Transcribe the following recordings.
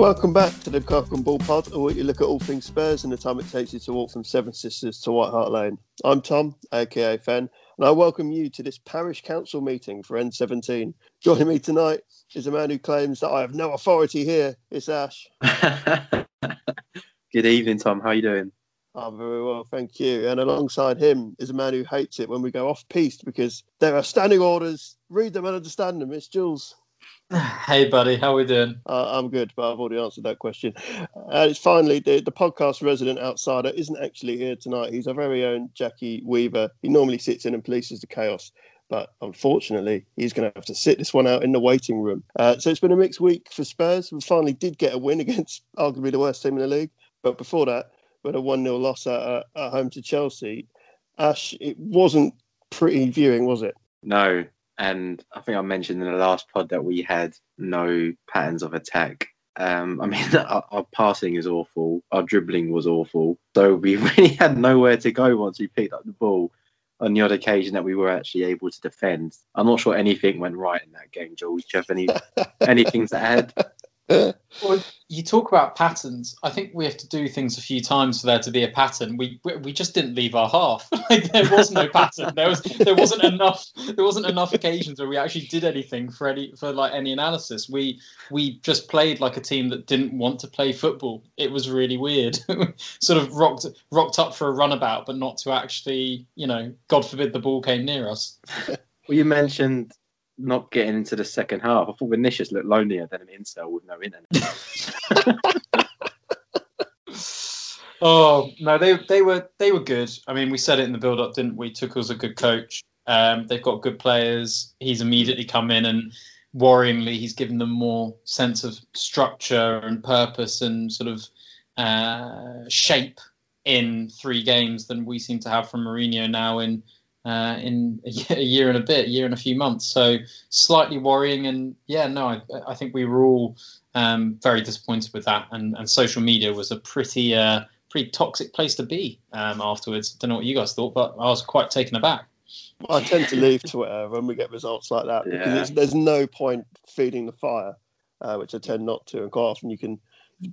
Welcome back to the Cock and Ball Pod, where you look at all things Spurs and the time it takes you to walk from Seven Sisters to White Hart Lane. I'm Tom, aka Fen, and I welcome you to this parish council meeting for N17. Joining me tonight is a man who claims that I have no authority here. It's Ash. Good evening, Tom. How are you doing? I'm very well, thank you. And alongside him is a man who hates it when we go off piste because there are standing orders. Read them and understand them. It's Jules. Hey, buddy, how are we doing? Uh, I'm good, but I've already answered that question. And it's finally the, the podcast resident outsider isn't actually here tonight. He's our very own Jackie Weaver. He normally sits in and polices the chaos, but unfortunately, he's going to have to sit this one out in the waiting room. Uh, so it's been a mixed week for Spurs. We finally did get a win against arguably the worst team in the league, but before that, we had a 1 0 loss at, uh, at home to Chelsea. Ash, it wasn't pretty viewing, was it? No, and I think I mentioned in the last pod that we had no patterns of attack. Um, I mean, our, our, passing is awful. Our dribbling was awful. So we really had nowhere to go once we picked up the ball. On the odd occasion that we were actually able to defend, I'm not sure anything went right in that game. Jules, do you have any anything to add? Well, you talk about patterns. I think we have to do things a few times for there to be a pattern. We we just didn't leave our half. like there was no pattern. There was there wasn't enough there wasn't enough occasions where we actually did anything for any for like any analysis. We we just played like a team that didn't want to play football. It was really weird. sort of rocked rocked up for a runabout, but not to actually, you know, God forbid the ball came near us. Well, you mentioned not getting into the second half. I thought Vinicius looked lonelier than an incel with no internet. oh no, they they were they were good. I mean, we said it in the build up, didn't we? Tuchel's a good coach. Um, they've got good players. He's immediately come in and worryingly, he's given them more sense of structure and purpose and sort of uh, shape in three games than we seem to have from Mourinho now in uh, in a year and a bit, year and a few months. So slightly worrying. And yeah, no, I, I think we were all um, very disappointed with that. And, and social media was a pretty uh, pretty toxic place to be um, afterwards. Don't know what you guys thought, but I was quite taken aback. I tend to leave Twitter when we get results like that yeah. because there's no point feeding the fire, uh, which I tend not to. And quite often you can,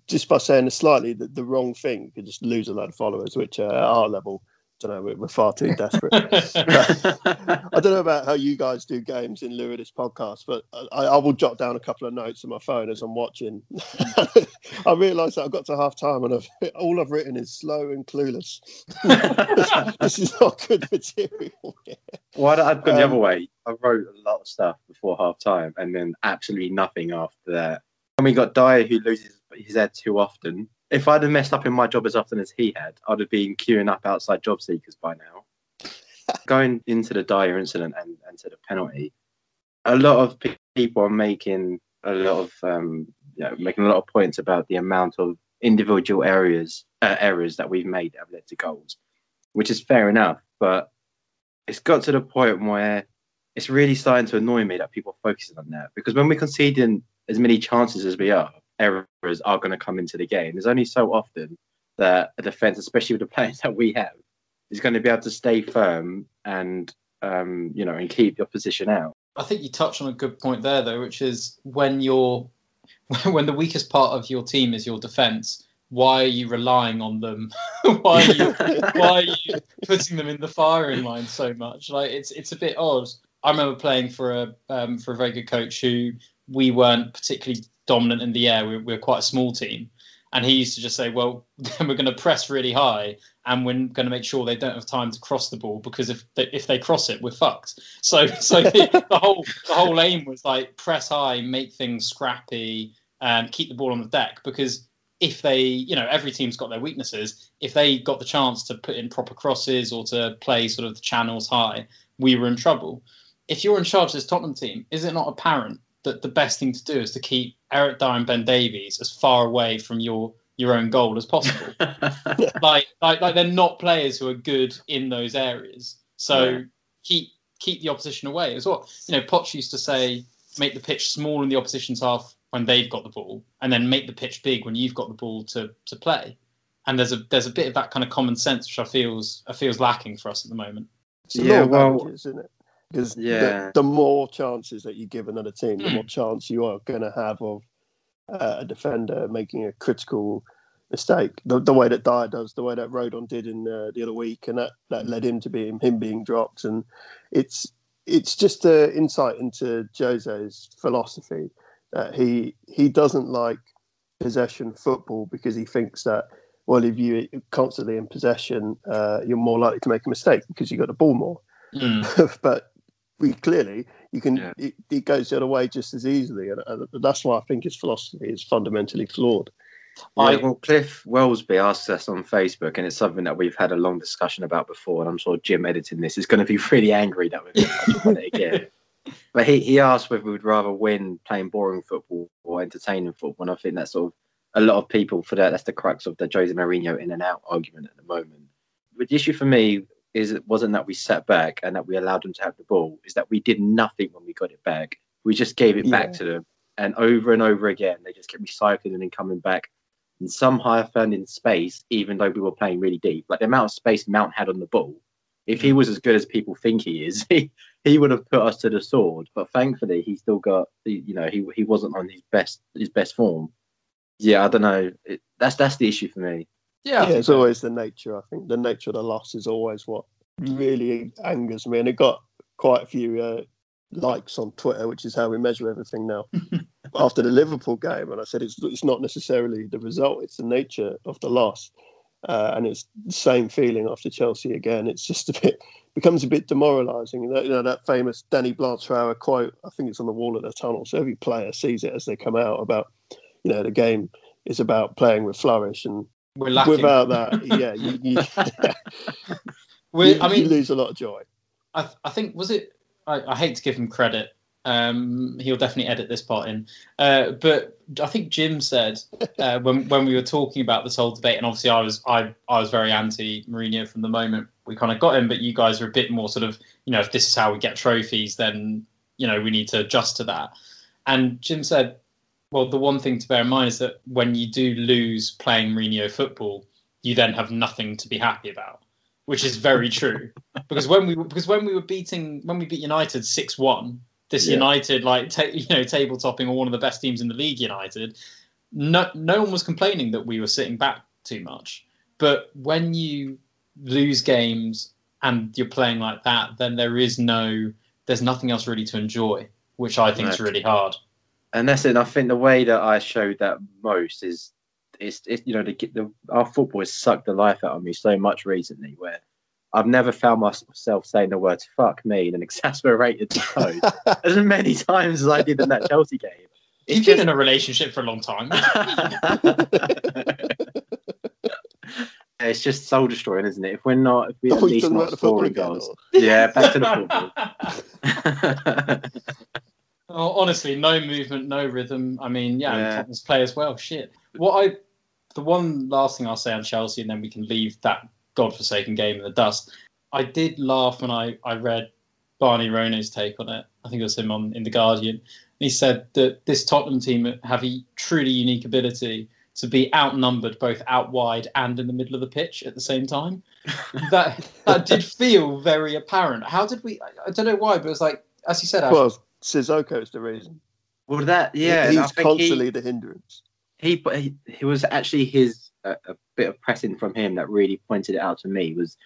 just by saying slightly the, the wrong thing, you can just lose a lot of followers, which uh, at our level don't know. We're, we're far too desperate. I don't know about how you guys do games in lieu of this podcast, but I, I will jot down a couple of notes on my phone as I'm watching. I realise that I've got to half time and I've, all I've written is slow and clueless. this is not good material. Well, I've gone um, the other way. I wrote a lot of stuff before half time and then absolutely nothing after that. And we got Dier who loses his head too often if I'd have messed up in my job as often as he had, I'd have been queuing up outside job seekers by now. Going into the Dier incident and, and to the penalty, a lot of people are making a lot of um, you know, making a lot of points about the amount of individual areas uh, errors that we've made that have led to goals, which is fair enough. But it's got to the point where it's really starting to annoy me that people are focusing on that because when we're conceding as many chances as we are, errors are going to come into the game. There's only so often that a defense, especially with the players that we have, is going to be able to stay firm and um, you know and keep your position out. I think you touched on a good point there, though, which is when you're when the weakest part of your team is your defense. Why are you relying on them? why are you why are you putting them in the firing line so much? Like it's it's a bit odd. I remember playing for a um, for a very good coach who we weren't particularly dominant in the air. We're, we're quite a small team. And he used to just say, well, then we're going to press really high and we're going to make sure they don't have time to cross the ball because if they, if they cross it, we're fucked. So, so the, the whole the whole aim was like press high, make things scrappy, and keep the ball on the deck because if they, you know, every team's got their weaknesses. If they got the chance to put in proper crosses or to play sort of the channels high, we were in trouble. If you're in charge of this Tottenham team, is it not apparent that the best thing to do is to keep Eric Dier and Ben Davies as far away from your your own goal as possible. like, like like they're not players who are good in those areas. So yeah. keep keep the opposition away as well. You know, Poch used to say make the pitch small in the opposition's half when they've got the ball, and then make the pitch big when you've got the ball to to play. And there's a there's a bit of that kind of common sense which I feels I feels lacking for us at the moment. yeah, well, isn't it? Because yeah. the, the, more chances that you give another team, the more chance you are going to have of uh, a defender making a critical mistake, the, the way that Dier does, the way that Rodon did in uh, the other week, and that, that led him to be him being dropped. And it's it's just an insight into Jose's philosophy that he he doesn't like possession football because he thinks that well, if you're constantly in possession, uh, you're more likely to make a mistake because you've got the ball more. Mm. but clearly you can yeah. it, it, goes the other way just as easily, and, and that's why I think his philosophy is fundamentally flawed. Yeah, well, Cliff Wellsby asked us on Facebook, and it's something that we've had a long discussion about before. And I'm sure Jim editing this is going to be really angry that we're going to touch on it again. But he, he asked whether we'd rather win playing boring football or entertaining football. And I think that's sort of a lot of people for that. That's the crux of the Jose Mourinho in and out argument at the moment. But the issue for me is it wasn't that we sat back and that we allowed them to have the ball, is that we did nothing when we got it back. We just gave it yeah. back to them. And over and over again, they just kept recycling and then coming back and somehow found in space, even though we were playing really deep. Like the amount of space Mount had on the ball, if he mm. was as good as people think he is, he, he would have put us to the sword. But thankfully, he still got you know he he wasn't on his best his best form. Yeah, I don't know. It, that's that's the issue for me. Yeah, yeah it's always the nature. I think the nature of the loss is always what really angers me, and it got quite a few uh, likes on Twitter, which is how we measure everything now. After the Liverpool game, and I said it's it's not necessarily the result; it's the nature of the loss, uh, and it's the same feeling after Chelsea again. It's just a bit becomes a bit demoralising. You know that famous Danny Blanchflower quote. I think it's on the wall at the tunnel, so every player sees it as they come out about you know the game is about playing with flourish and without that, yeah, you, you, you, I mean, you lose a lot of joy. I, I think was it I, I hate to give him credit. Um, he'll definitely edit this part in. Uh, but I think Jim said uh, when when we were talking about this whole debate, and obviously I was I I was very anti Mourinho from the moment we kind of got him, but you guys are a bit more sort of you know if this is how we get trophies, then you know we need to adjust to that. And Jim said, well, the one thing to bear in mind is that when you do lose playing Mourinho football, you then have nothing to be happy about which is very true. because when we because when we were beating when we beat United six one, this yeah. United like ta- you know table topping or one of the best teams in the league, United, no no one was complaining that we were sitting back too much. But when you lose games and you're playing like that, then there is no there's nothing else really to enjoy, which I think right. is really hard. And that's it. I think the way that I showed that most is it's, it's you know the, the our football has sucked the life out of me so much recently where I've never found myself saying the words "fuck me" in an exasperated tone as many times as I did in that Chelsea game. It's You've just... been in a relationship for a long time. it's just soul destroying, isn't it? If we're not, if we oh, at oh, least not scoring goals, yeah, back to the football. Oh, honestly, no movement, no rhythm. I mean, yeah, yeah. Tottenham's play as well. Shit. What I the one last thing I'll say on Chelsea, and then we can leave that godforsaken game in the dust. I did laugh when I, I read Barney Ronay's take on it. I think it was him on in the Guardian. He said that this Tottenham team have a truly unique ability to be outnumbered both out wide and in the middle of the pitch at the same time. that that did feel very apparent. How did we? I don't know why, but it was like as you said. Ash, well, Sissoko's the reason. Well, that yeah, he's constantly he, the hindrance he he, he was actually his a, a, bit of pressing from him that really pointed it out to me was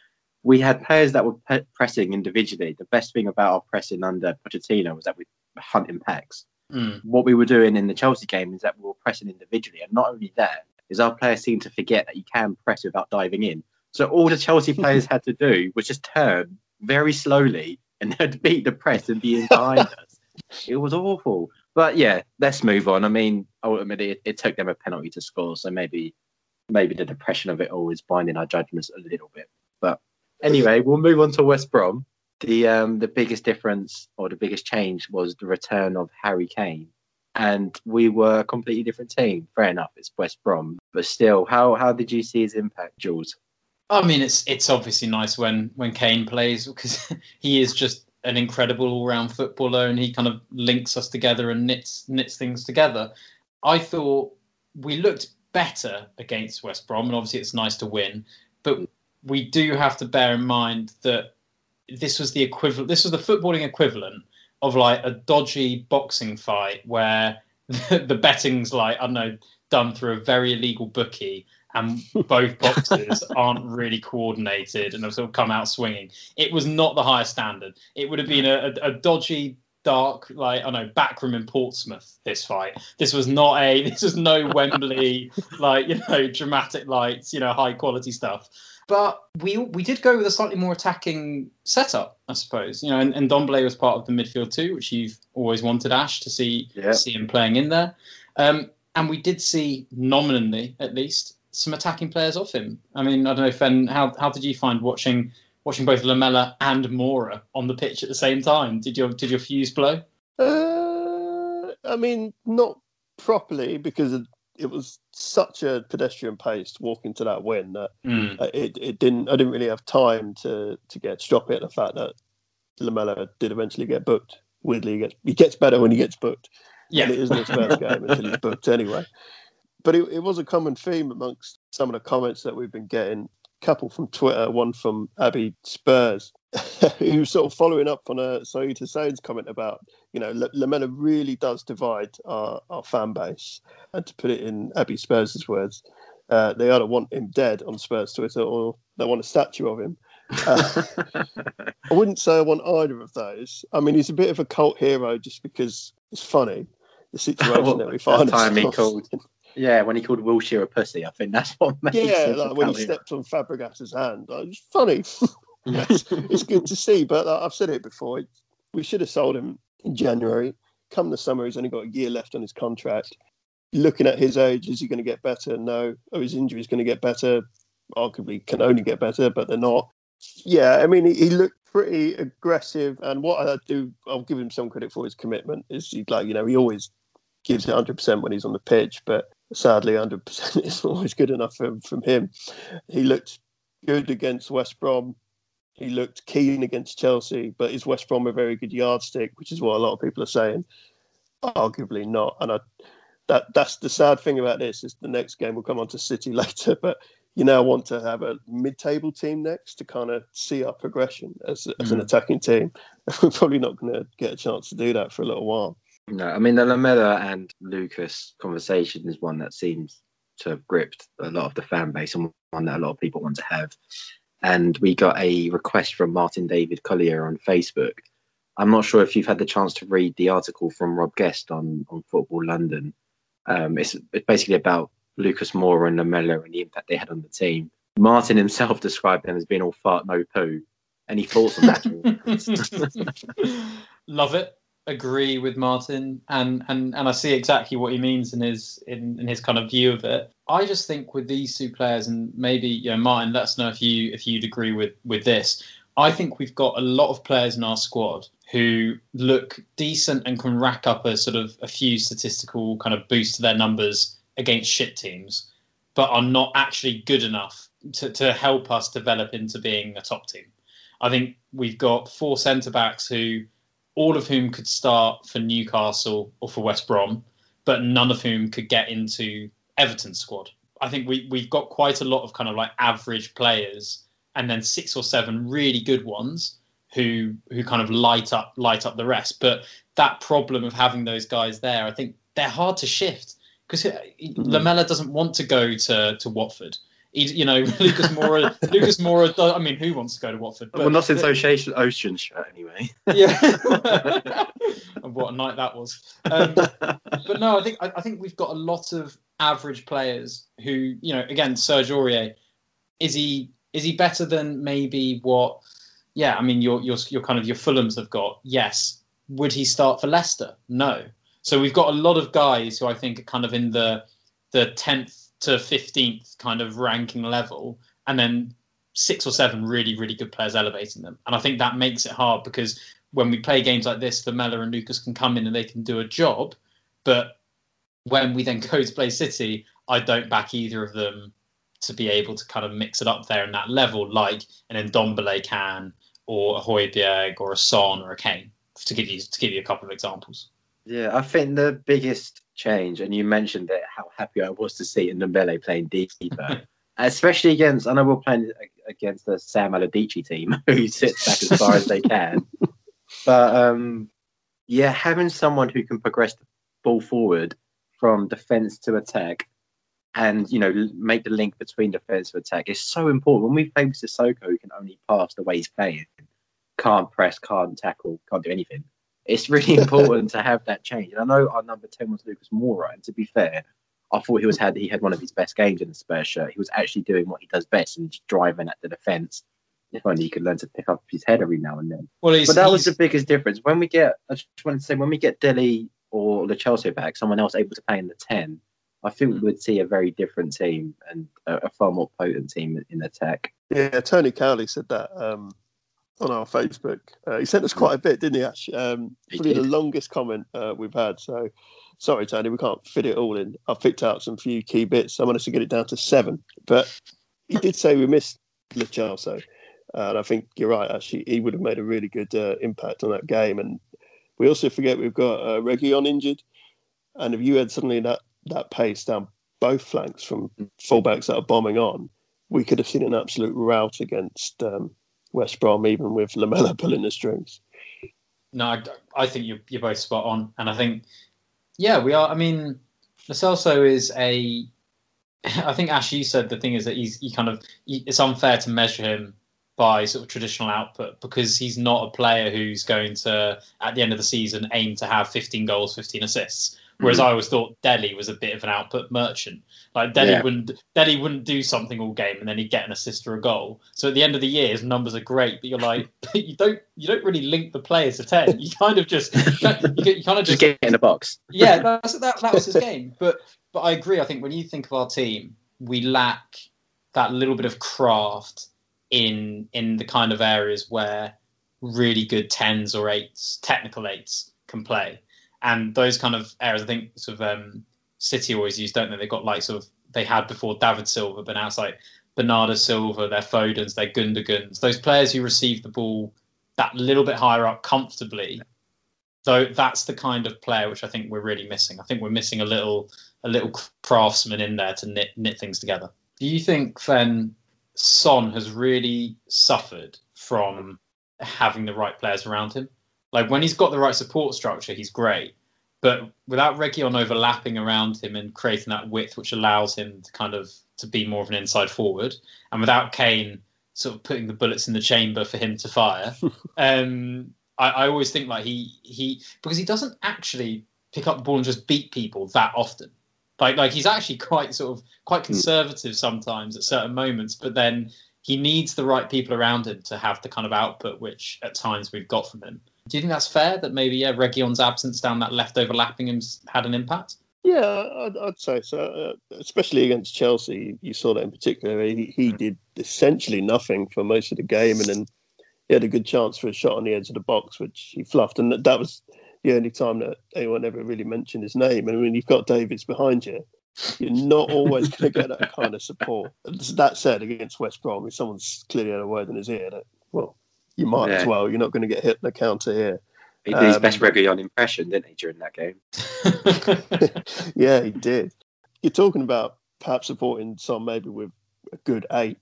we had players that were pe- pressing individually. The best thing about our pressing under Pochettino was that we hunt in packs. Mm. What we were doing in the Chelsea game is that we were pressing individually, and not only that is our players seem to forget that you can press without diving in. So all the Chelsea players had to do was just turn very slowly and they'd beat the press and be behind us. It was awful. But yeah, let's move on. I mean, ultimately, it, it, took them a penalty to score, so maybe maybe the depression of it all is binding our judgments a little bit. But anyway, we'll move on to West Brom. The um, the biggest difference or the biggest change was the return of Harry Kane, and we were a completely different team. Fair enough, it's West Brom, but still, how how did you see his impact, Jules? I mean, it's it's obviously nice when when Kane plays because he is just an incredible all-round footballer, and he kind of links us together and knits knits things together. I thought we looked better against West Brom, and obviously it's nice to win, but we do have to bear in mind that this was the equivalent. This was the footballing equivalent of like a dodgy boxing fight where the betting's like I don't know done through a very illegal bookie and both boxes aren't really coordinated and have sort of come out swinging. It was not the highest standard. It would have been a, a, a dodgy, dark, like I don't know, backroom in Portsmouth. This fight. This was not a. This was no Wembley, like you know, dramatic lights, you know, high quality stuff. But we we did go with a slightly more attacking setup, I suppose. You know, and, and Ndombele was part of the midfield too, which you've always wanted Ash to see yeah. see him playing in there. Um, and we did see nominally, at least, some attacking players off him. I mean, I don't know, Fen, how how did you find watching watching both Lamela and Moura on the pitch at the same time? Did your did your fuse blow? Uh, I mean, not properly because it was such a pedestrian pace walking to that win that mm. it, it didn't. I didn't really have time to to get stop it. The fact that Lamela did eventually get booked. Weirdly, he gets he gets better when he gets booked. Yeah, and it isn't his first game until he's booked anyway but it, it was a common theme amongst some of the comments that we've been getting. A couple from Twitter, one from Abby Spurs, who was sort of following up on a Saeed Hussein's comment about, you know, Lamela really does divide our, our fan base. And to put it in Abby Spurs' words, uh, they either want him dead on Spurs Twitter or they want a statue of him. Uh, I wouldn't say I want either of those. I mean, he's a bit of a cult hero just because it's funny the situation well, that we find. That time he called yeah, when he called Wilshere a pussy, I think that's what made Yeah, like when he stepped on Fabregas's hand. It was funny. it's, it's, good to see, but like, I've said it before. We should have sold him in January. Come the summer, he's only got a year left on his contract. Looking at his age, is he going to get better? No. Oh, his injury is going to get better. Arguably, can only get better, but they're not. Yeah, I mean, he, he looked pretty aggressive, and what I do, I'll give him some credit for his commitment. Is he like, you know, he always gives it 100% when he's on the pitch, but sadly, 100% is always good enough from, from him. He looked good against West Brom. He looked keen against Chelsea, but is West Brom a very good yardstick, which is what a lot of people are saying? Arguably not. And I, that that's the sad thing about this is the next game will come on to City later, but you now want to have a mid-table team next to kind of see our progression as, as mm. an attacking team. We're probably not going to get a chance to do that for a little while. No, I mean the Lamela and Lucas conversation is one that seems to have gripped a lot of the fan base and one that a lot of people want to have. And we got a request from Martin David Collier on Facebook. I'm not sure if you've had the chance to read the article from Rob Guest on, on Football London. Um, it's, it's basically about Lucas Moura and Lamela and the impact they had on the team. Martin himself described them as being all fart no poo. Any thoughts on that? Love it agree with Martin, and and and I see exactly what he means in his in, in his kind of view of it. I just think with these two players, and maybe you know, Martin, let us know if you if you'd agree with with this. I think we've got a lot of players in our squad who look decent and can rack up a sort of a few statistical kind of boost to their numbers against shit teams, but are not actually good enough to, to help us develop into being a top team. I think we've got four centre backs who all of whom could start for Newcastle or for West Brom, but none of whom could get into Everton's squad. I think we we've got quite a lot of kind of like average players, and then six or seven really good ones who who kind of light up light up the rest. But that problem of having those guys there, I think they're hard to shift because mm-hmm. Lamela doesn't want to go to to Watford you know, Lucas Moura. Lucas Moura. I mean, who wants to go to Watford? But, well, not since Ocean Ocean shirt, anyway. yeah. and what a night that was. Um, but no, I think I, I, think we've got a lot of average players who, you know, again, Serge Aurier. Is he is he better than maybe what? Yeah, I mean, your your your kind of your Fulhams have got. Yes. Would he start for Leicester? No. So we've got a lot of guys who I think are kind of in the the tenth to 15th kind of ranking level, and then six or seven really, really good players elevating them. And I think that makes it hard because when we play games like this, Lamela and Lucas can come in and they can do a job. But when we then go to play City, I don't back either of them to be able to kind of mix it up there in that level, like an Ndombele can, or a Højbjerg, or a Son, or a Kane, to give you to give you a couple of examples. Yeah, I think the biggest change, and you mentioned it, how happy I was to see Ndombele playing deeper, especially against. and I know we're playing against the Sam Allardyce team, who sits back as far as they can. But um, yeah, having someone who can progress the ball forward from defence to attack and you know make the link between defence and attack. is so important. When we play with Sissoko, who can only pass the way he's playing, can't press, can't tackle, can't do anything. It's really important to have that change. And I know our number ten was Lucas Moura, and to be fair, I thought he was had he had one of his best games in the Spurs shirt. He was actually doing what he does best and just driving at the defence. If only he could learn to pick up his head every now and then. Well, but that was the biggest difference. When we get, I just wanted to say, when we get Dele or the Lo Celso back, someone else able to play in the ten, I think we hmm. would see a very different team and a, a far more potent team in attack. Yeah, Tony Cowley said that um, on our Facebook. Uh, he sent us quite a bit, didn't he, Ash? Um, probably the longest comment uh, we've had. So sorry, Tony, we can't fit it all in. I've picked out some few key bits. I managed to get it down to seven. But he did say we missed Lo Celso. Uh, and I think you're right, actually. He would have made a really good uh, impact on that game. And we also forget we've got uh, Reguilón injured. And if you had suddenly that, that pace down both flanks from fullbacks that are bombing on, we could have seen an absolute rout against um, West Brom, even with Lamela pulling the strings. No, I, I, think you're, you're both spot on. And I think, yeah, we are. I mean, Lo Celso is a. I think Ash, you said the thing is that he's he kind of he, it's unfair to measure him by sort of traditional output because he's not a player who's going to at the end of the season aim to have 15 goals, 15 assists. Whereas mm-hmm. I always thought Dele was a bit of an output merchant. Like Dele yeah. wouldn't Dele wouldn't do something all game and then he'd get an assist or a goal. So at the end of the year, his numbers are great, but you're like you don't you don't really link the players to ten. You kind of just you, kind of just, just get in the box. yeah, that's, that that was his game. But but I agree. I think when you think of our team, we lack that little bit of craft in in the kind of areas where really good tens or eights, technical eights, can play and those kind of areas, I think sort of um, City always use, don't they? They've got like sort of they had before David Silva, but now it's like Bernardo Silva, their Fodens, their Gundogan's, those players who receive the ball that little bit higher up comfortably. So that's the kind of player which I think we're really missing. I think we're missing a little a little craftsman in there to knit knit things together. Do you think then Son has really suffered from having the right players around him? Like when he's got the right support structure, he's great. But without Reguilón overlapping around him and creating that width which allows him to kind of to be more of an inside forward, and without Kane sort of putting the bullets in the chamber for him to fire, um, I, I always think like he he because he doesn't actually pick up the ball and just beat people that often. Like like he's actually quite sort of quite hmm. conservative sometimes at certain moments, but then he needs the right people around him to have the kind of output which at times we've got from him. Do you think that's fair that maybe yeah, Reguilón's absence down that left overlapping him's had an impact? Yeah, I'd, I'd say so. Uh, especially against Chelsea, you saw that in particular. He, he hmm. did essentially nothing for most of the game, and then he had a good chance for a shot on the edge of the box, which he fluffed, and that, that was the only time that anyone ever really mentioned his name. And when you've got Davies behind you, you're not always going to get that kind of support. That said, against West Brom, if someone's clearly had a word in his ear, that well, you might yeah. as well. You're not going to get hit in the counter here. He did his um, best Reguilón impression, didn't he, during that game? yeah, he did. You're talking about perhaps supporting some maybe with a good eight.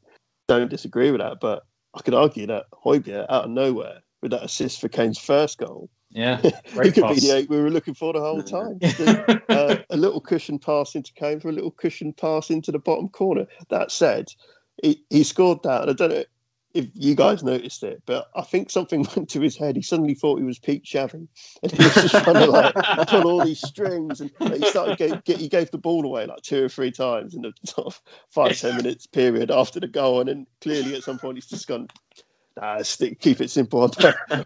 Don't disagree with that, but I could argue that Højbjerg out of nowhere with that assist for Kane's first goal. Yeah, he could pass. be the eight we were looking for the whole time. uh, a little cushion pass into Kane for a little cushion pass into the bottom corner. That said, he, he scored that, and I don't know if you guys noticed it, but I think something went to his head. He suddenly thought he was Pete Xavi, and he was just trying to like pull all these strings. And he started get, get, he gave the ball away like two or three times in the sort of five ten minutes period after the goal, and then clearly at some point he's just gone. Nah, stick, keep it simple.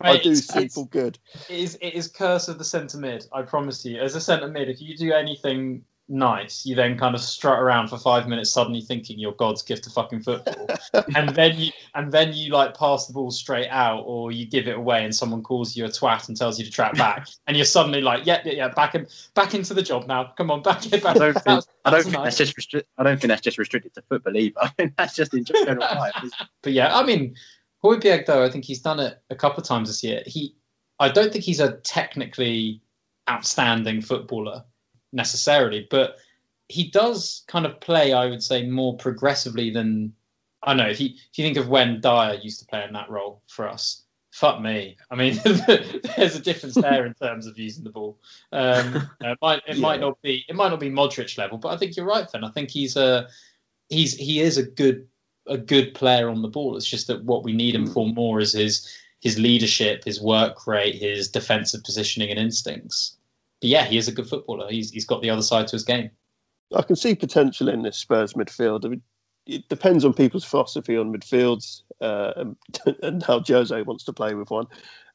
I do simple good. It is, it is curse of the centre mid. I promise you. As a centre mid, if you do anything nice, you then kind of strut around for five minutes, suddenly thinking you're God's gift to fucking football, and then you and then you like pass the ball straight out, or you give it away, and someone calls you a twat and tells you to track back, and you're suddenly like, yeah, yeah, yeah, back in, back into the job now. Come on, back in. Back. I don't think, I don't think nice. that's just restri- I don't think that's just restricted to football either. I mean, that's just in general life. But yeah, I mean, Højbjerg though, I think he's done it a couple of times this year. He, I don't think he's a technically outstanding footballer necessarily, but he does kind of play, I would say, more progressively than I know. If you if you think of when Dier used to play in that role for us, Fuck me. I mean, there's a difference there in terms of using the ball. Um, it might it yeah. might not be it might not be Modric level, but I think you're right, Then I think he's a he's he is a good a good player on the ball. It's just that what we need him hmm. for more is his his leadership, his work rate, his defensive positioning and instincts. But yeah, he is a good footballer. He's he's got the other side to his game. I can see potential in this Spurs midfield. I mean, it depends on people's philosophy on midfields uh, and, and, how Jose wants to play with one.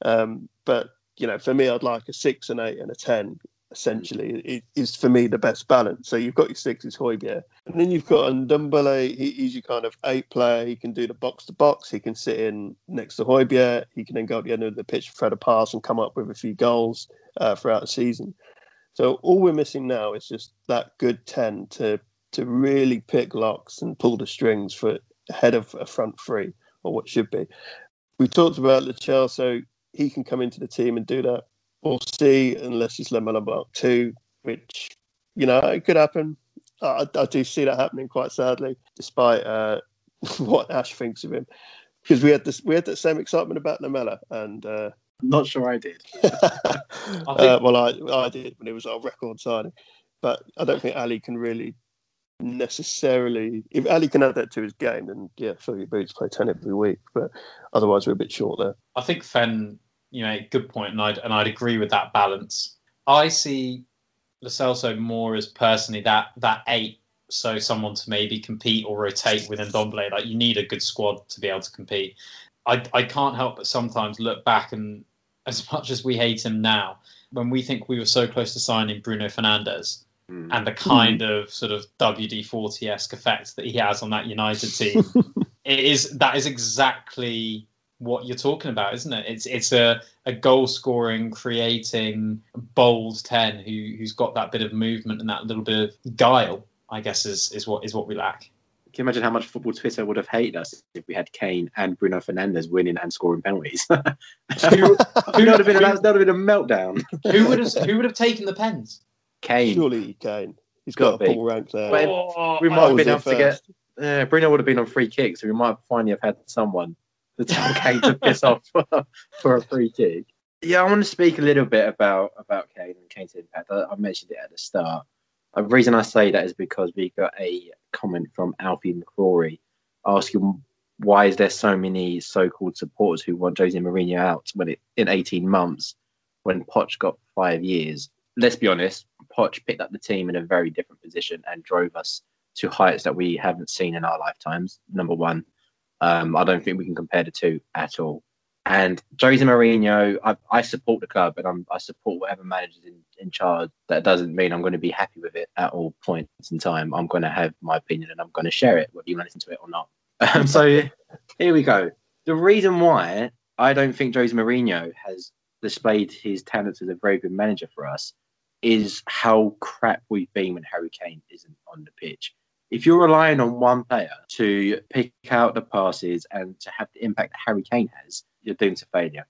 Um, but you know, for me, I'd like a six, an eight, and a ten. Essentially, it is for me the best balance. So you've got your six is Højbjerg, and then you've got Ndombele. He, he's your kind of eight player. He can do the box to box. He can sit in next to Højbjerg. He can then go at the end of the pitch, thread a pass, and come up with a few goals uh, throughout the season. So all we're missing now is just that good ten to to really pick locks and pull the strings for ahead of a front three or what should be. We talked about the Lo Celso. He can come into the team and do that. We'll see, unless he's Lamela Mark two, which you know it could happen. I, I do see that happening quite sadly, despite uh, what Ash thinks of him, because we had this we had that same excitement about Lamela, and uh, not sure I did. I uh, well, I I did when it was our record signing, but I don't think Alli can really necessarily. If Alli can add that to his game, then yeah, fill your boots, play ten every week. But otherwise, we're a bit short there. I think Fen, you know, good point, and I'd and I'd agree with that balance. I see Lo Celso more as personally that that eight, so someone to maybe compete or rotate within Ndombele. Like you need a good squad to be able to compete. I I can't help but sometimes look back and as much as we hate him now, when we think we were so close to signing Bruno Fernandes mm. and the kind mm. of sort of WD forty esque effect that he has on that United team. it is that is exactly what you're talking about, isn't it? It's it's a, a goal scoring, creating, bold ten who who's got that bit of movement and that little bit of guile. I guess is is what is what we lack. Can you imagine how much football Twitter would have hated us if we had Kane and Bruno Fernandes winning and scoring penalties? who, who would have been a, that would have been a meltdown. who would have who would have taken the pens? Kane. Surely Kane. He's got, got a full rank there. Oh, we might have been able to get. Uh, Bruno would have been on free kicks, so we might finally have had someone tell Kane to piss off for, for, a free kick. Yeah, I want to speak a little bit about about Kane and Kane's impact. I, I mentioned it at the start. The reason I say that is because we got a comment from Alfie McCrory asking why is there so many so-called supporters who want Jose Mourinho out when it in 18 months when Poch got five years. Let's be honest, Poch picked up the team in a very different position and drove us to heights that we haven't seen in our lifetimes. Number one, um, I don't think we can compare the two at all. And Jose Mourinho, I, I support the club and I'm, i support whatever manager's in, in charge. That doesn't mean I'm going to be happy with it at all points in time. I'm going to have my opinion and I'm going to share it, whether you want to listen to it or not. Um, so here we go. The reason why I don't think Jose Mourinho has displayed his talents as a very good manager for us is how crap we've been when Harry Kane isn't on the pitch. If you're relying on one player to pick out the passes and to have the impact that Harry Kane has, you're doomed to failure.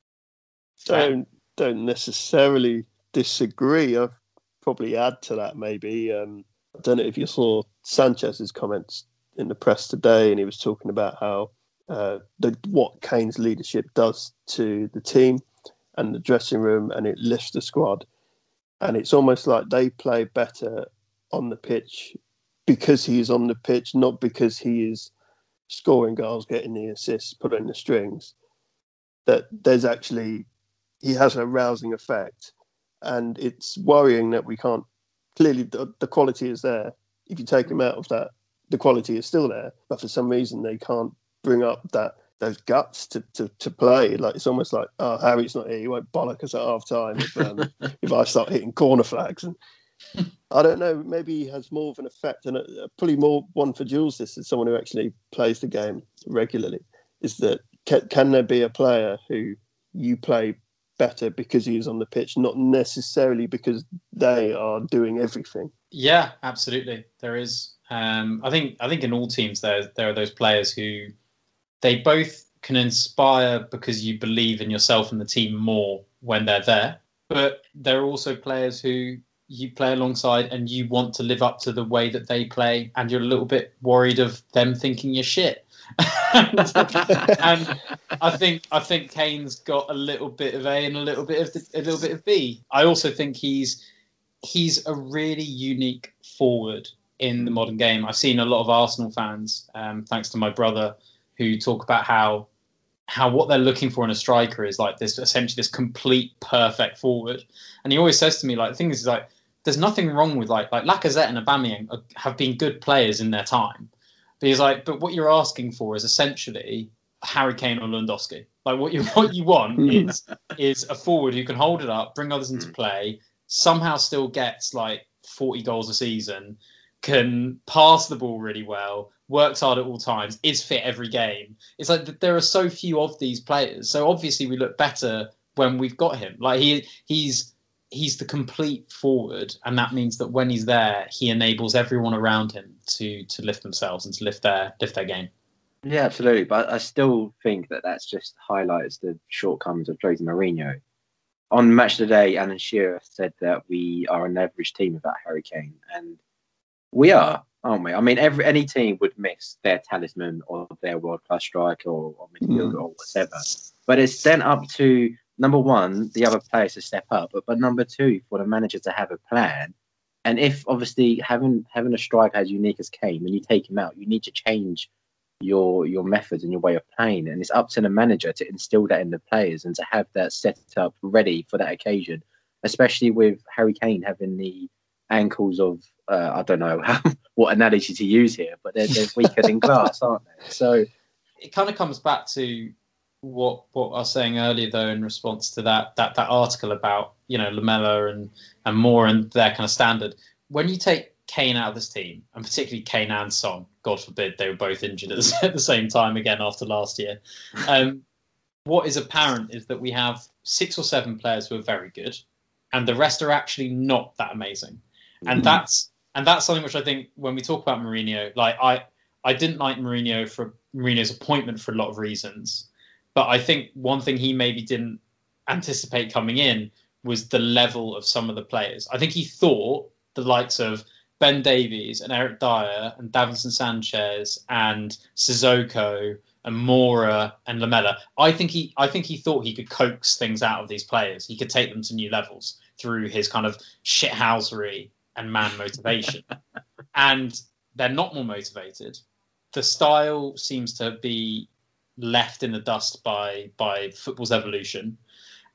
Don't don't necessarily disagree. I'd probably add to that maybe. Um, I don't know if you saw Sanchez's comments in the press today, and he was talking about how uh, the, what Kane's leadership does to the team and the dressing room, and it lifts the squad and it's almost like they play better on the pitch because he is on the pitch, not because he is scoring goals, getting the assists, putting the strings. That there's actually he has a rousing effect, and it's worrying that we can't. Clearly, the, the quality is there. If you take him out of that, the quality is still there, but for some reason they can't bring up that those guts to, to, to play. Like it's almost like, oh, Harry's not here. He won't bollock us at half time if, um, if I start hitting corner flags. And I don't know. Maybe he has more of an effect, and probably more one for Jules. This is someone who actually plays the game regularly. Is that can, can there be a player who you play better because he is on the pitch, not necessarily because they are doing everything? Yeah, absolutely. There is. Um, I think I think in all teams there there are those players who they both can inspire because you believe in yourself and the team more when they're there. But there are also players who you play alongside and you want to live up to the way that they play, and you're a little bit worried of them thinking you're shit. and, and, I think I think Kane's got a little bit of A and a little bit of the, a little bit of B. I also think he's he's a really unique forward in the modern game. I've seen a lot of Arsenal fans, um, thanks to my brother, who talk about how how what they're looking for in a striker is like this essentially this complete perfect forward. And he always says to me like the thing is like there's nothing wrong with like like Lacazette and Aubameyang have been good players in their time. But he's like, but what you're asking for is essentially Harry Kane or Lewandowski. Like what you what you want is is a forward who can hold it up, bring others into hmm. play, somehow still gets like 40 goals a season, can pass the ball really well, works hard at all times, is fit every game. It's like there are so few of these players. So obviously we look better when we've got him. Like he he's he's the complete forward, and that means that when he's there, he enables everyone around him to to lift themselves and to lift their lift their game. Yeah, absolutely. But I still think that that's just highlights the shortcomings of Jose Mourinho. On Match of the Day, Alan Shearer said that we are an average team without Harry Kane, and we are aren't we? I mean, every any team would miss their talisman or their world class striker or, or midfielder mm. or whatever. But it's then up to number one, the other players to step up, but, but number two, for the manager to have a plan. And if obviously having having a striker as unique as Kane, when you take him out, you need to change your your methods and your way of playing. And it's up to the manager to instill that in the players and to have that set up ready for that occasion. Especially with Harry Kane having the ankles of uh, I don't know how, what analogy to use here, but they're, they're weaker than glass, aren't they? So it kind of comes back to what what I was saying earlier, though, in response to that that that article about you know Lamela and and Moura and their kind of standard. When you take Kane out of this team, and particularly Kane and Son, God forbid they were both injured at the same time again after last year. Um, what is apparent is that we have six or seven players who are very good, and the rest are actually not that amazing and mm-hmm. that's and that's something which I think when we talk about Mourinho, like I I didn't like Mourinho for Mourinho's appointment for a lot of reasons, but I think one thing he maybe didn't anticipate coming in was the level of some of the players. I think he thought the likes of Ben Davies and Eric Dier and Davinson Sanchez and Sissoko and Moura and Lamela. I think he I think he thought he could coax things out of these players. He could take them to new levels through his kind of shithousery and man motivation. and they're not more motivated. The style seems to be left in the dust by by football's evolution,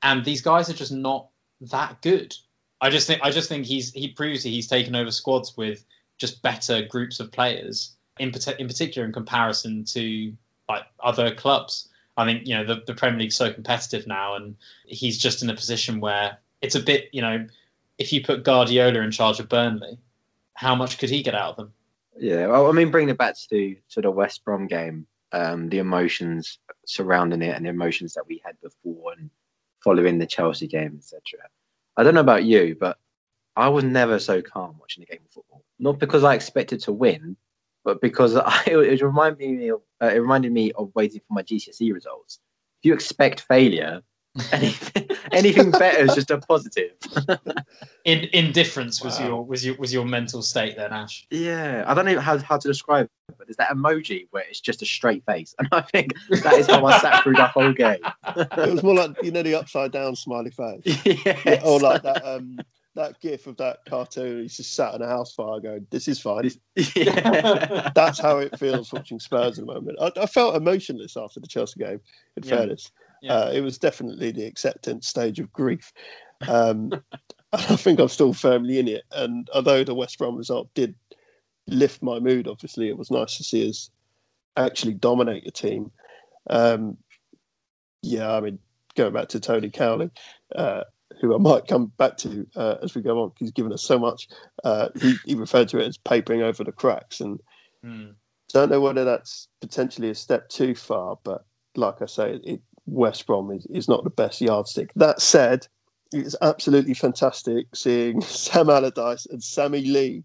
and these guys are just not that good. I just think I just think he's he proves he's taken over squads with just better groups of players in in particular in comparison to like other clubs. I think you know the, the Premier League's so competitive now, and he's just in a position where it's a bit you know if you put Guardiola in charge of Burnley, how much could he get out of them? Yeah, well, I mean, bringing it back to to the West Brom game, um, the emotions surrounding it and the emotions that we had before and following the Chelsea game, etc. I don't know about you, but I was never so calm watching a game of football. Not because I expected to win, but because I, it reminded me of, uh, it reminded me of waiting for my GCSE results. If you expect failure, anything, anything better is just a positive. In indifference was wow. your was your was your mental state then, Ash? Yeah, I don't know how, how to describe it, but there's that emoji where it's just a straight face, and I think that is how I sat through the whole game. it was more like you know the upside down smiley face, yes. yeah, or like that um that gif of that cartoon. He's just sat in a house fire going, "This is fine." Yeah. That's how it feels watching Spurs at the moment. I, I felt emotionless after the Chelsea game. In yeah. fairness, yeah. Uh, it was definitely the acceptance stage of grief. Um, I think I'm still firmly in it. And although the West Brom result did lift my mood, obviously, it was nice to see us actually dominate the team. Um, yeah, I mean, going back to Tony Cowley, uh, who I might come back to uh, as we go on, he's given us so much. Uh, he, he, referred to it as papering over the cracks, and mm. don't know whether that's potentially a step too far. But like I say, it, West Brom is, is not the best yardstick. That said, it's absolutely fantastic seeing Sam Allardyce and Sammy Lee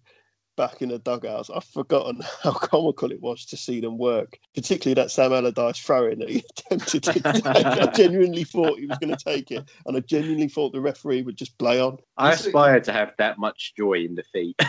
back in the dugouts. I've forgotten how comical it was to see them work, particularly that Sam Allardyce throwing that he attempted to take. I genuinely thought he was going to take it, and I genuinely thought the referee would just play on. I aspire to have that much joy in defeat.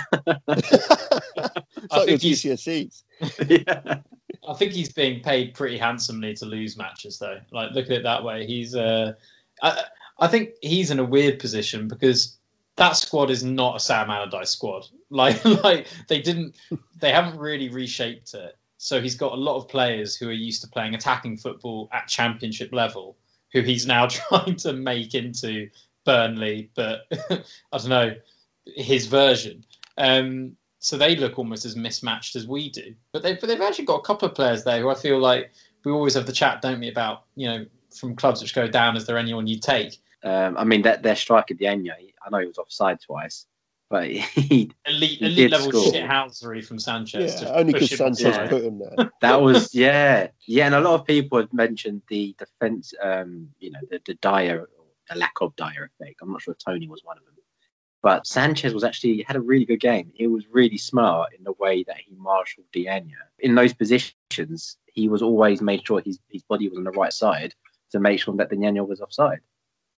it's like your GCSEs. yeah. I think he's being paid pretty handsomely to lose matches, though. Like, look at it that way. He's, uh, I, I think he's in a weird position because that squad is not a Sam Allardyce squad. Like, like they didn't, they haven't really reshaped it. So he's got a lot of players who are used to playing attacking football at championship level, who he's now trying to make into Burnley, but I don't know his version. Um, so they look almost as mismatched as we do. But they've, but they've actually got a couple of players there who I feel like we always have the chat, don't we, about, you know, from clubs which go down, is there anyone you take? Um, I mean, that their striker, Diagne, I know he was offside twice, but he. Elite, he elite level shithousery from Sanchez. Yeah, only because Sanchez yeah. put him there. That was, yeah. Yeah, and a lot of people had mentioned the defence, um, you know, the, the Dier, the lack of Dier effect. I'm not sure Tony was one of them. But Sanchez was actually had a really good game. He was really smart in the way that he marshalled Diagne. In those positions, he was always made sure his, his body was on the right side to make sure that Diagne was offside.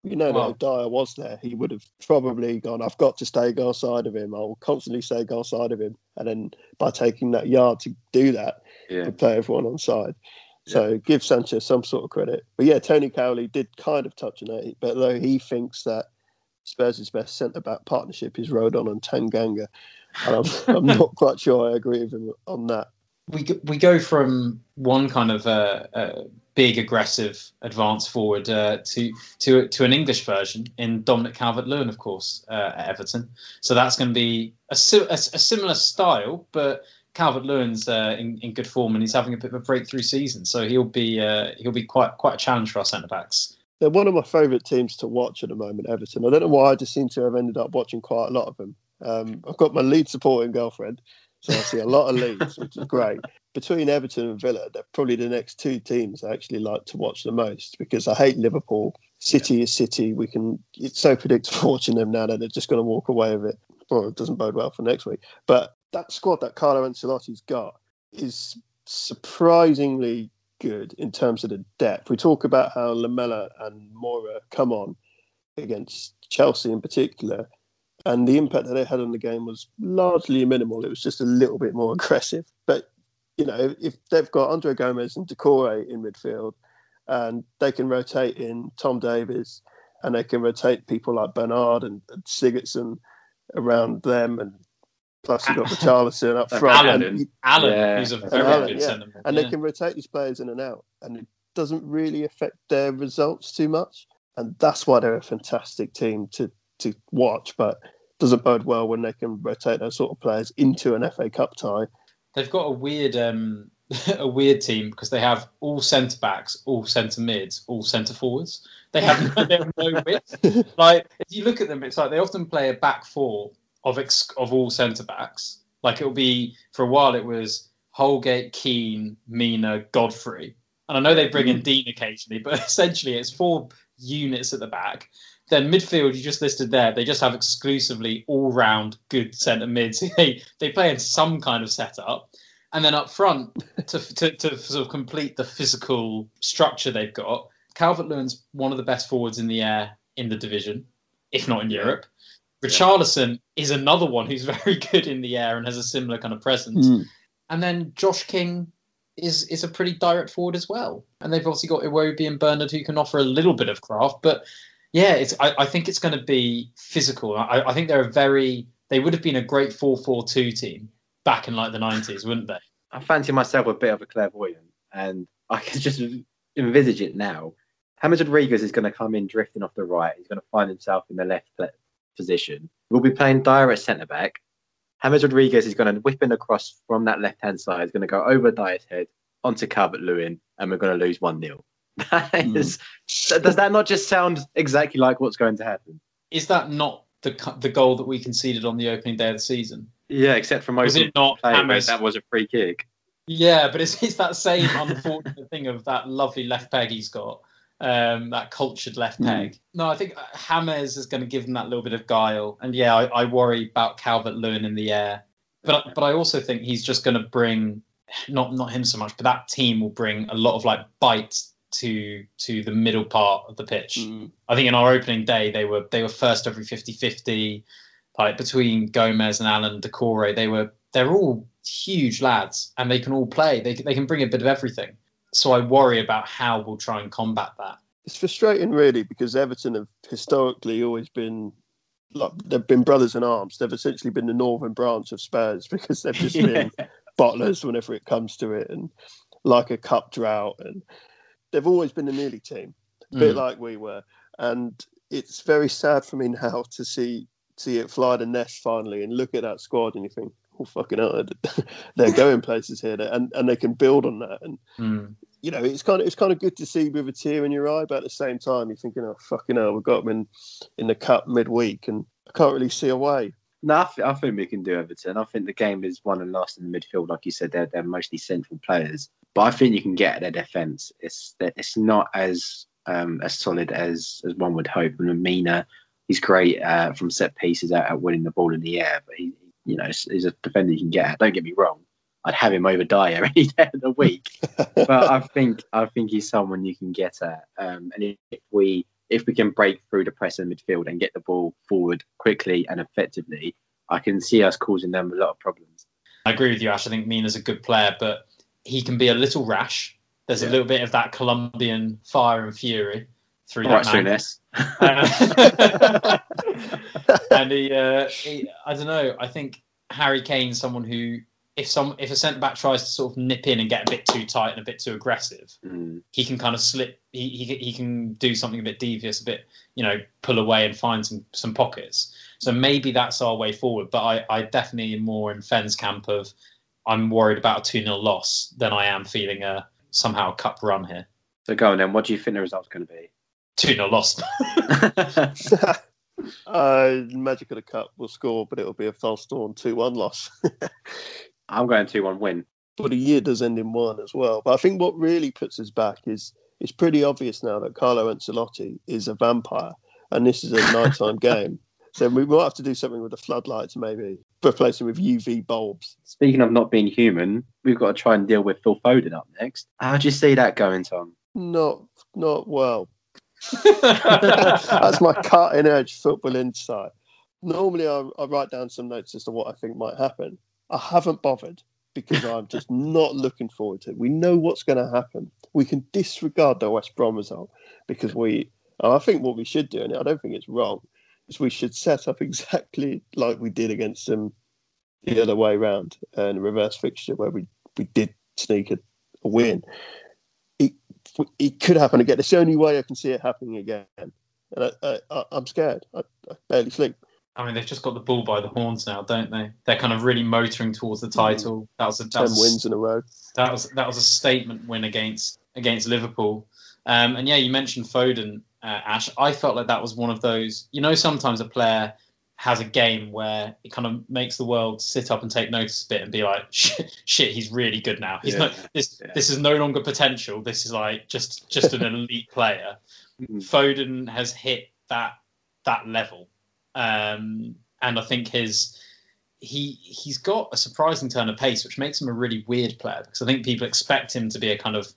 You know wow. that if Dier was there, he would have probably gone, I've got to stay go side of him. I'll constantly stay go side of him. And then by taking that yard to do that, yeah. to play everyone on side. So yeah. give Sanchez some sort of credit. But yeah, Tony Cowley did kind of touch on it, but though he thinks that Spurs' best centre back partnership is Rodon and Tanganga. And I'm, I'm not quite sure I agree with him on that. We go, we go from one kind of uh, uh, big aggressive advance forward uh, to to to an English version in Dominic Calvert-Lewin, of course, uh, at Everton. So that's going to be a, a, a, similar style, but Calvert-Lewin's uh, in, in good form and he's having a bit of a breakthrough season. So he'll be uh, he'll be quite quite a challenge for our centre backs they're one of my favourite teams to watch at the moment, Everton. I don't know why I just seem to have ended up watching quite a lot of them. Um, I've got my Leeds supporting girlfriend, so I see a lot of Leeds, which is great. Between Everton and Villa, they're probably the next two teams I actually like to watch the most because I hate Liverpool. City yeah. is City. We can. It's so predictable watching them now that they're just going to walk away with it. Well, it doesn't bode well for next week. But that squad that Carlo Ancelotti's got is surprisingly good in terms of the depth. We talk about how Lamela and Moura come on against Chelsea in particular, and the impact that they had on the game was largely minimal. It was just a little bit more aggressive. But you know, if they've got Andre Gomes and Doucouré in midfield, and they can rotate in Tom Davies, and they can rotate people like Bernard and, and Sigurdsson around them, and Plus, you've got Richarlison up front. Allan, and, Allan yeah. who's a very Allan, good yeah. centre And yeah. they can rotate these players in and out, and it doesn't really affect their results too much. And that's why they're a fantastic team to to watch. But doesn't bode well when they can rotate those sort of players into an FA Cup tie. They've got a weird um, a weird team because they have all centre backs, all centre mids, all centre forwards. They have, they have no width. like if you look at them, it's like they often play a back four of ex- of all centre backs. Like it'll be for a while it was Holgate, Keane, Mina, Godfrey, and I know they bring in mm. Digne occasionally, but essentially it's four units at the back. Then midfield, you just listed there, they just have exclusively all round good centre mids. they they play in some kind of setup. And then up front, to, to, to sort of complete the physical structure they've got, Calvert Lewin's one of the best forwards in the air in the division, if not in Europe. Richarlison yeah. is another one who's very good in the air and has a similar kind of presence. Mm. And then Josh King is is a pretty direct forward as well. And they've obviously got Iwobi and Bernard who can offer a little bit of craft. But yeah, it's I, I think it's going to be physical. I, I think they're a very they would have been a great 4-4-2 team back in like the 90s, wouldn't they? I fancy myself a bit of a clairvoyant, and I can just envisage it now. James Rodriguez is going to come in drifting off the right. He's going to find himself in the left position. We'll be playing Dier at centre back. James Rodriguez is going to whip in across from that left hand side. He's going to go over Dier's head onto Calvert Lewin, and we're going to lose 1 0. Mm. Does that not just sound exactly like what's going to happen? Is that not the the goal that we conceded on the opening day of the season? Yeah, except for most. Was it not James? That was a free kick. Yeah, but it's, it's that same unfortunate thing of that lovely left peg he's got um, that cultured left hmm. peg. Mm. No, I think Hammers is going to give him that little bit of guile. And yeah, I, I worry about Calvert Lewin in the air. But but I also think he's just going to bring not not him so much, but that team will bring a lot of like bite to to the middle part of the pitch. Mm. I think in our opening day they were they were first every 50-50 like between Gomes and Allan Doucouré they were they're all huge lads, and they can all play. They they can bring a bit of everything. So I worry about how we'll try and combat that. It's frustrating, really, because Everton have historically always been like they've been brothers in arms. They've essentially been the northern branch of Spurs because they've just been bottlers whenever it comes to it, and like a cup drought, and they've always been a nearly team, a mm. bit like we were. And it's very sad for me now to see see it fly the nest finally and look at that squad and you think, oh fucking hell, they're going places here, and and they can build on that. And mm. you know, it's kind of it's kind of good to see with a tear in your eye, but at the same time, you're thinking, oh fucking hell, we've got them in in the cup midweek, and I can't really see a way. No, I, th- I, think we can do Everton. I think the game is won and lost in the midfield, like you said. They're they're mostly central players, but I think you can get at their defence. It's it's not as um, as solid as as one would hope. And Mina, he's great uh, from set pieces out, out winning the ball in the air, but he, you know, he's a defender you can get at. Don't get me wrong. I'd have him over Dier any day of the week, but I think I think he's someone you can get at. Um, and if we if we can break through the press in midfield and get the ball forward quickly and effectively, I can see us causing them a lot of problems. I agree with you, Ash. I think Mina's a good player, but he can be a little rash. There's yeah. a little bit of that Colombian fire and fury through All that right, man. Uh, and he, uh, he, I don't know. I think Harry Kane's someone who if some if a centre back tries to sort of nip in and get a bit too tight and a bit too aggressive, mm. he can kind of slip. He, he he can do something a bit devious, a bit you know, pull away and find some some pockets. So maybe that's our way forward. But I I definitely am more in Fenn's camp of I'm worried about a two 0 loss than I am feeling a somehow a cup run here. So go on then. What do you think the result's going to be? Two 0 loss. uh, Magic of the Cup will score, but it'll be a false dawn 2 1 loss. I'm going 2 1 win. But the year does end in one as well. But I think what really puts us back is it's pretty obvious now that Carlo Ancelotti is a vampire and this is a nighttime game. So we might have to do something with the floodlights, maybe replacing with UV bulbs. Speaking of not being human, we've got to try and deal with Phil Foden up next. How do you see that going, Tom? Not, not well. That's my cutting edge football insight. Normally, I, I write down some notes as to what I think might happen. I haven't bothered because I'm just not looking forward to it. We know what's going to happen. We can disregard the West Brom result because we, I think what we should do, and I don't think it's wrong, is we should set up exactly like we did against them the other way around and uh, reverse fixture where we, we did sneak a, a win. It, it could happen again. It's the only way I can see it happening again. And I, I, I'm scared. I, I barely sleep. I mean, they've just got the bull by the horns now, don't they? They're kind of really motoring towards the mm. title. That was a that ten was, wins in a row. That was that was a statement win against against Liverpool. Um, and yeah, you mentioned Foden, uh, Ash. I felt like that was one of those. You know, sometimes a player has a game where it kind of makes the world sit up and take notice a bit and be like, shit, shit he's really good now. He's yeah, this. Yeah. This is no longer potential. This is like just just an elite player. Mm-hmm. Foden has hit that that level um, and I think his he he's got a surprising turn of pace, which makes him a really weird player because I think people expect him to be a kind of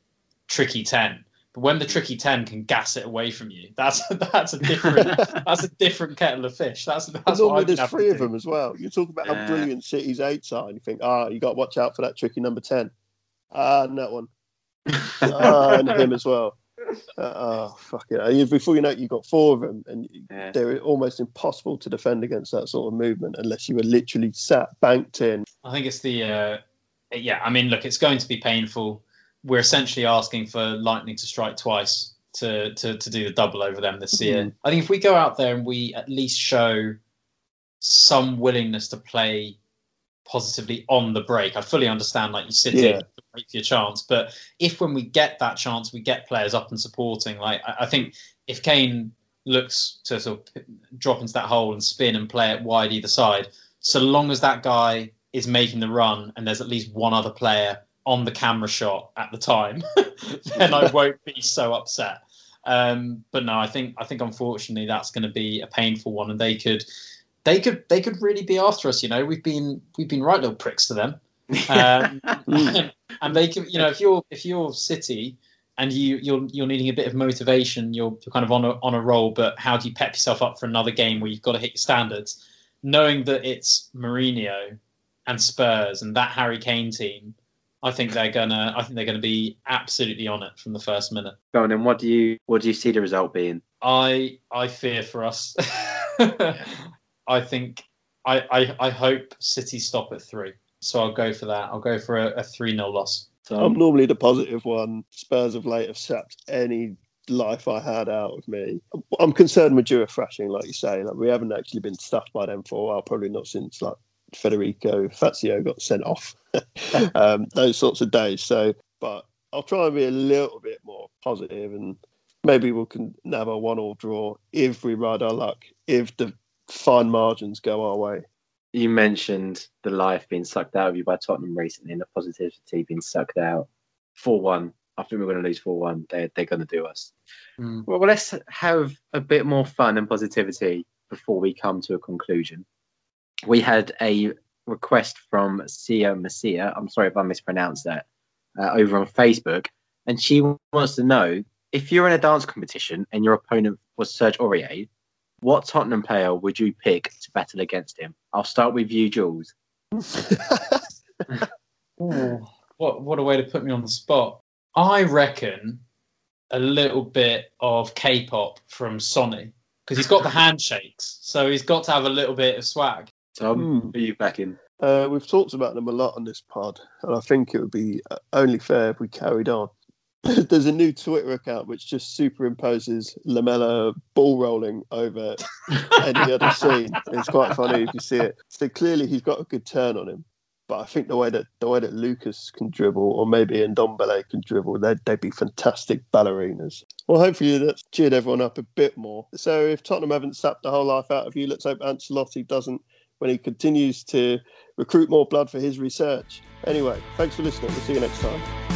tricky ten. But when the tricky ten can gas it away from you, that's that's a different that's a different kettle of fish. That's that's normally there's three of them as well. You talk about yeah. how brilliant City's eights are, and you think, ah, oh, you got to watch out for that tricky number ten. Ah, and that one. ah, and him as well. Uh, oh fuck it! Before you know it, you've got four of them, and yeah. they're almost impossible to defend against that sort of movement unless you were literally sat banked in. I think it's the uh, yeah. I mean, look, it's going to be painful. We're essentially asking for Lightning to strike twice to to to do the double over them this year. Mm. I think if we go out there and we at least show some willingness to play positively on the break. I fully understand, like you sit yeah. in wait for your chance, but if when we get that chance, we get players up and supporting, like I, I, think if Kane looks to sort of drop into that hole and spin and play it wide either side, so long as that guy is making the run and there's at least one other player on the camera shot at the time, then I won't be so upset. Um, but no, I think I think unfortunately that's going to be a painful one, and they could they could they could really be after us. You know, we've been we've been right little pricks to them, um, and, and they can you know if you're if you're City and you you're you're needing a bit of motivation, you're, you're kind of on a on a roll. But how do you pep yourself up for another game where you've got to hit your standards? Knowing that it's Mourinho and Spurs and that Harry Kane team, I think they're gonna. I think they're gonna be absolutely on it from the first minute. Go on, and what do you what do you see the result being? I I fear for us. I think I, I I hope City stop at three. So I'll go for that. I'll go for a, a three 0 loss. So I'm normally the positive one. Spurs of late have sapped any life I had out of me. I'm concerned with Dua thrashing, like you say. Like we haven't actually been stuffed by them for a while, probably not since like Federico Fazio got sent off. um, those sorts of days. So, but I'll try and be a little bit more positive and maybe we can have a one-all draw if we ride our luck. If the fine margins go our way. You mentioned the life being sucked out of you by Tottenham recently and the positivity being sucked out. 4 1. I think we're going to lose 4 1. They're, they're going to do us. Mm. Well, let's have a bit more fun and positivity before we come to a conclusion. We had a request from Sia Masia. I'm sorry if I mispronounced that. Uh, over on Facebook, and she wants to know if you're in a dance competition and your opponent was Serge Aurier, what Tottenham player would you pick to battle against him? I'll start with you, Jules. Ooh, what what a way to put me on the spot. I reckon a little bit of K-pop from Sonny because he's got the handshakes, so he's got to have a little bit of swag. Tom, hmm. are you back in? Uh, we've talked about them a lot on this pod, and I think it would be uh, only fair if we carried on. There's a new Twitter account which just superimposes Lamela ball rolling over any other scene. It's quite funny if you see it. So clearly he's got a good turn on him. But I think the way that the way that Lucas can dribble, or maybe Ndombele can dribble, they'd, they'd be fantastic ballerinas. Well, hopefully that's cheered everyone up a bit more. So if Tottenham haven't sapped the whole life out of you, let's hope Ancelotti doesn't when he continues to recruit more blood for his research. Anyway, thanks for listening. We'll see you next time.